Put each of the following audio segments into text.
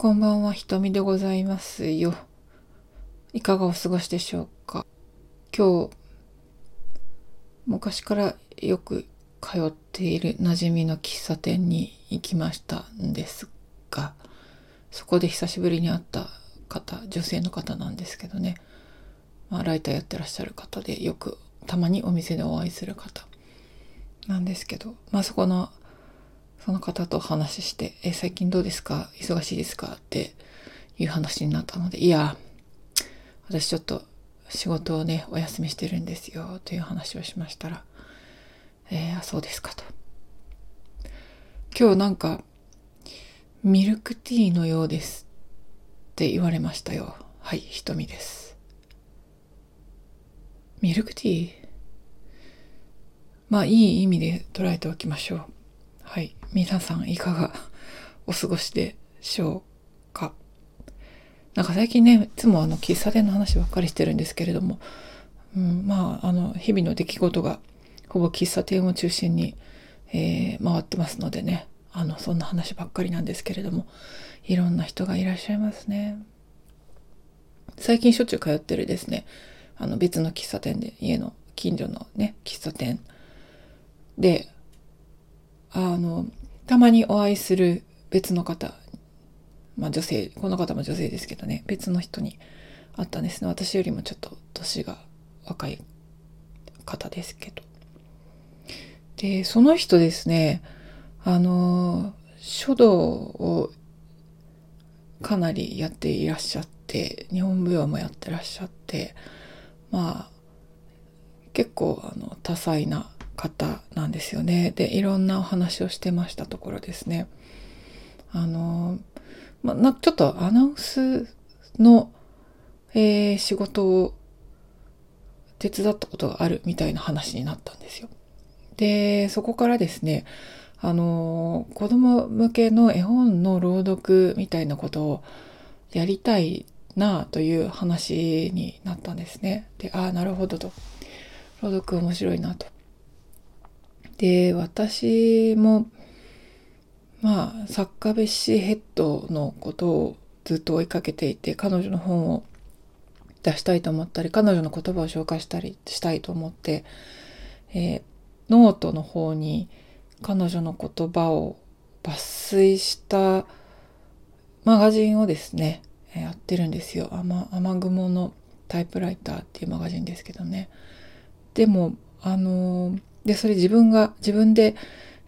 こんばんは、ひとみでございますよ。いかがお過ごしでしょうか？今日、昔からよく通っている馴染みの喫茶店に行きましたんですが、そこで久しぶりに会った方、女性の方なんですけどね、まあ、ライターやってらっしゃる方で、よくたまにお店でお会いする方なんですけど、まあそこのその方と話して、え、最近どうですか？忙しいですか？っていう話になったので、いや、私ちょっと仕事をね、お休みしてるんですよ、という話をしましたら、えー、そうですかと。今日なんか、ミルクティーのようですって言われましたよ。はい、ひとみです。ミルクティー？まあ、いい意味で捉えておきましょう。はい。皆さんいかがお過ごしでしょうか？なんか最近ね、いつもあの喫茶店の話ばっかりしてるんですけれども、うん、まあ、あの、日々の出来事がほぼ喫茶店を中心に、えー、回ってますのでね、あの、そんな話ばっかりなんですけれども、いろんな人がいらっしゃいますね。最近しょっちゅう通ってるですね、あの別の喫茶店で、家の近所のね、喫茶店。で、あの、たまにお会いする別の方、まあ女性、この方も女性ですけどね、別の人に会ったんですね。私よりもちょっと年が若い方ですけど。で、その人ですね、あの、書道をかなりやっていらっしゃって、日本舞踊もやってらっしゃって、まあ、結構あの多彩な方なんですよね。で、いろんなお話をしてましたところですね。あの、まなちょっとアナウンスの、えー、仕事を手伝ったことがあるみたいな話になったんですよ。で、そこからですね、あの、子供向けの絵本の朗読みたいなことをやりたいなあという話になったんですね。で、ああ、なるほどと。朗読面白いなと。で、私も、まあ、作家ベッシーヘッドのことをずっと追いかけていて、彼女の本を出したいと思ったり、彼女の言葉を紹介したりしたいと思って、えー、ノートの方に彼女の言葉を抜粋したマガジンをですね、やってるんですよ。雨雨雲のタイプライターっていうマガジンですけどね。でも、あのーで、それ自分が、自分で、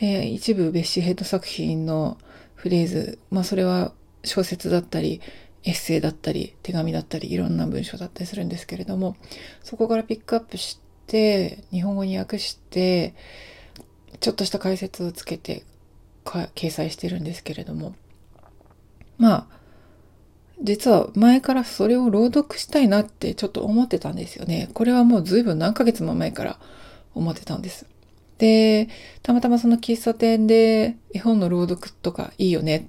えー、一部ベッシーヘッド作品のフレーズ、まあそれは小説だったり、エッセイだったり、手紙だったり、いろんな文章だったりするんですけれども、そこからピックアップして、日本語に訳して、ちょっとした解説をつけて掲載してるんですけれども、まあ、実は前からそれを朗読したいなってちょっと思ってたんですよね。これはもう随分何ヶ月も前から思ってたんです。で、たまたまその喫茶店で絵本の朗読とかいいよね。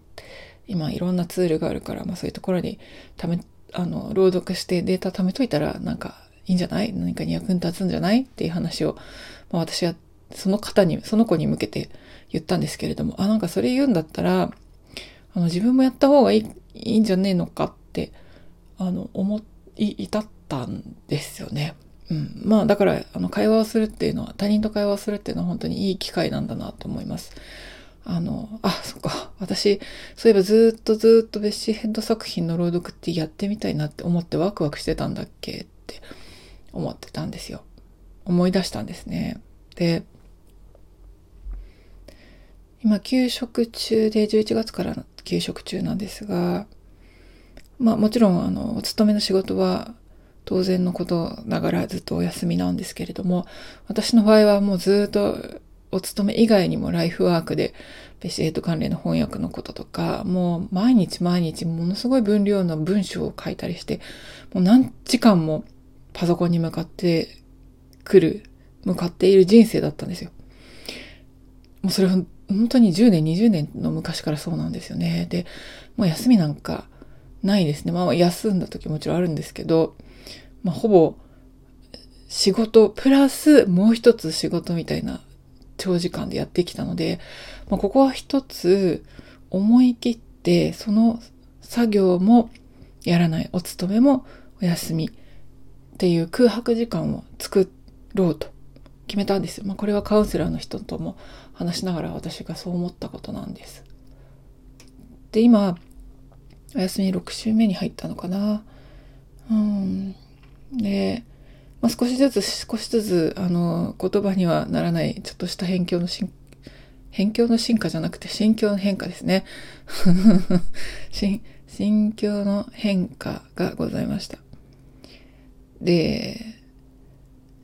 今いろんなツールがあるから、まあそういうところにため、あの、朗読してデータ貯めといたらなんかいいんじゃない？何かに役に立つんじゃない？っていう話を、まあ私はその方に、その子に向けて言ったんですけれども、あ、なんかそれ言うんだったら、あの自分もやった方がいいいいんじゃねえのかって、あの、思い、至ったんですよね。うん、まあだからあの会話をするっていうのは他人と会話をするっていうのは本当にいい機会なんだなと思います。あの、あ、そっか。私、そういえばずっとずっとベッシーヘッド作品の朗読ってやってみたいなって思ってワクワクしてたんだっけって思ってたんですよ。思い出したんですね。で、今休職中で11月から休職中なんですが、まあもちろんあの、お勤めの仕事は当然のことながらずっとお休みなんですけれども、私の場合はもうずっとお勤め以外にもライフワークで、ベシエット関連の翻訳のこととか、もう毎日毎日ものすごい分量の文章を書いたりして、もう何時間もパソコンに向かってくる、向かっている人生だったんですよ。もうそれは本当に10年、20年の昔からそうなんですよね。で、もう休みなんかないですね。まあ休んだ時もちろんあるんですけど、まあ、ほぼ仕事プラスもう一つ仕事みたいな長時間でやってきたので、まあ、ここは一つ思い切ってその作業もやらない、お勤めもお休みっていう空白時間を作ろうと決めたんですよ。まあ、これはカウンセラーの人とも話しながら私がそう思ったことなんです。で、今、お休み6週目に入ったのかな。うん。で、まあ、少しずつ少しずつ、あの、言葉にはならない、ちょっとした辺境の進、辺境の進化じゃなくて心境の変化ですね。心、境の変化がございました。で、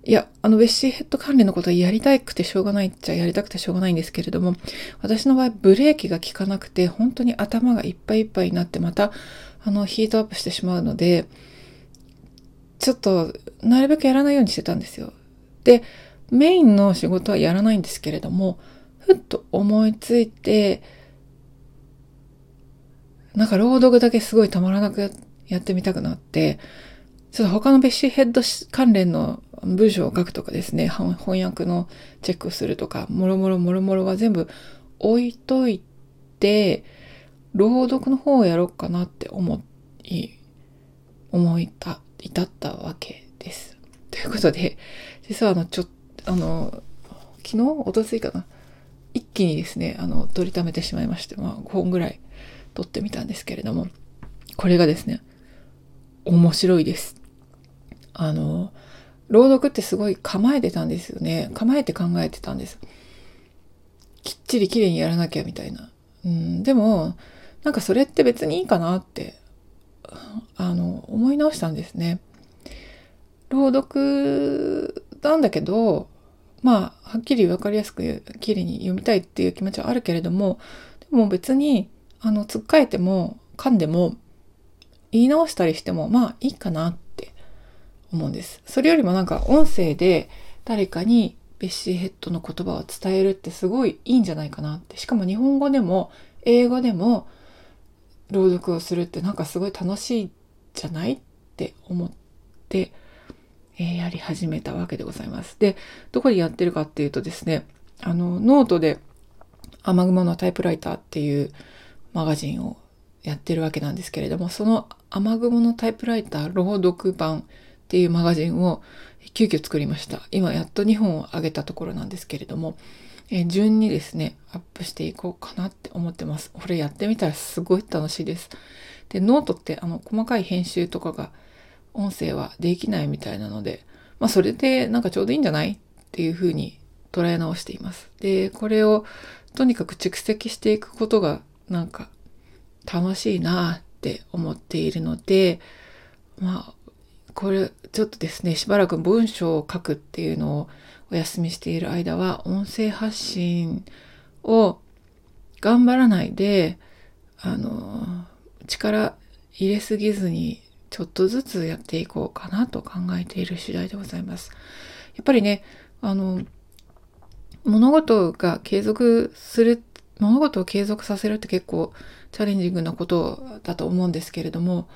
いや、あの、ウェッシーヘッド関連のことはやりたくてしょうがないっちゃやりたくてしょうがないんですけれども、私の場合、ブレーキが効かなくて、本当に頭がいっぱいいっぱいになって、また、あの、ヒートアップしてしまうので、ちょっと、なるべくやらないようにしてたんですよ。で、メインの仕事はやらないんですけれども、ふっと思いついて、なんか朗読だけすごいたまらなくやってみたくなって、ちょっと他のベッシーヘッド関連の文章を書くとかですね、翻訳のチェックをするとか、もろもろもろもろは全部置いといて、朗読の方をやろうかなって思い、思いた、至ったわけです。ということで、実はあの、ちょっと、あの、昨日？おとついかな？一気にですね、あの、取りためてしまいまして、まあ5本ぐらい撮ってみたんですけれども、これがですね、面白いです。あの、朗読ってすごい構えてたんですよね。構えて考えてたんです。きっちり綺麗にやらなきゃみたいな。うん、でも、なんかそれって別にいいかなって、あの、思い直したんですね。朗読なんだけど、まあ、はっきり分かりやすく綺麗に読みたいっていう気持ちはあるけれども、でも別に、あの、つっかえても、噛んでも、言い直したりしても、まあいいかなって思うんです。それよりもなんか音声で誰かにベッシーヘッドの言葉を伝えるってすごいいいんじゃないかなって。しかも日本語でも英語でも朗読をするってなんかすごい楽しいじゃないって思って、えー、やり始めたわけでございます。で、どこでやってるかっていうとですね、あの、ノートで雨雲のタイプライターっていうマガジンをやってるわけなんですけれども、その雨雲のタイプライター朗読版っていうマガジンを急遽作りました。今やっと2本を上げたところなんですけれども、え順にですね、アップしていこうかなって思ってます。これやってみたらすごい楽しいです。で、ノートってあの細かい編集とかが音声はできないみたいなので、まあそれでなんかちょうどいいんじゃないっていうふうに捉え直しています。で、これをとにかく蓄積していくことがなんか楽しいなって思っているので、まあ、これ、ちょっとですね、しばらく文章を書くっていうのをお休みしている間は、音声発信を頑張らないで、あの、力入れすぎずに、ちょっとずつやっていこうかなと考えている次第でございます。やっぱりね、あの、物事が継続する、物事を継続させるって結構チャレンジングなことだと思うんですけれども、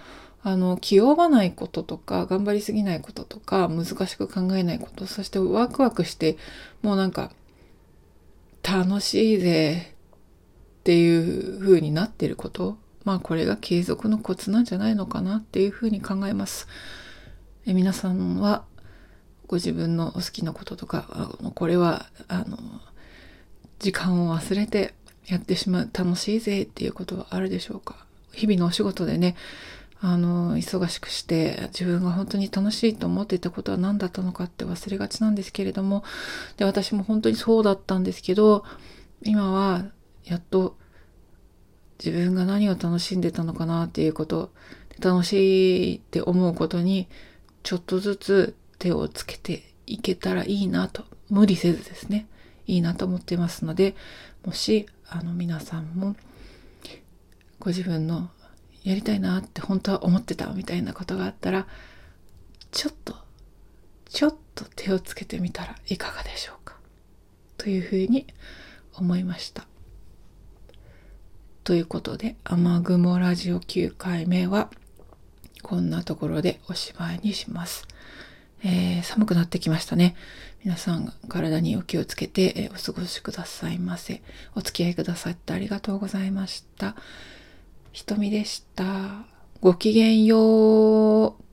あの、気負わないこととか、頑張りすぎないこととか、難しく考えないこと、そしてワクワクして、もうなんか、楽しいぜっていう風になってること。まあこれが継続のコツなんじゃないのかなっていう風に考えます。え皆さんはご自分のお好きなこととか、これは、あの、時間を忘れてやってしまう楽しいぜっていうことはあるでしょうか？日々のお仕事でねあの忙しくして自分が本当に楽しいと思っていたことは何だったのかって忘れがちなんですけれどもで私も本当にそうだったんですけど今はやっと自分が何を楽しんでたのかなっていうこと楽しいって思うことにちょっとずつ手をつけていけたらいいなと無理せずですねいいなと思っていますのでもしあの皆さんもご自分のやりたいなって本当は思ってたみたいなことがあったらちょっとちょっと手をつけてみたらいかがでしょうか？というふうに思いましたということで雨雲ラジオ9回目はこんなところでおしまいにします。えー、寒くなってきましたね。皆さん体にお気をつけて、え、お過ごしくださいませ。お付き合いくださってありがとうございました。瞳でした。ごきげんよう。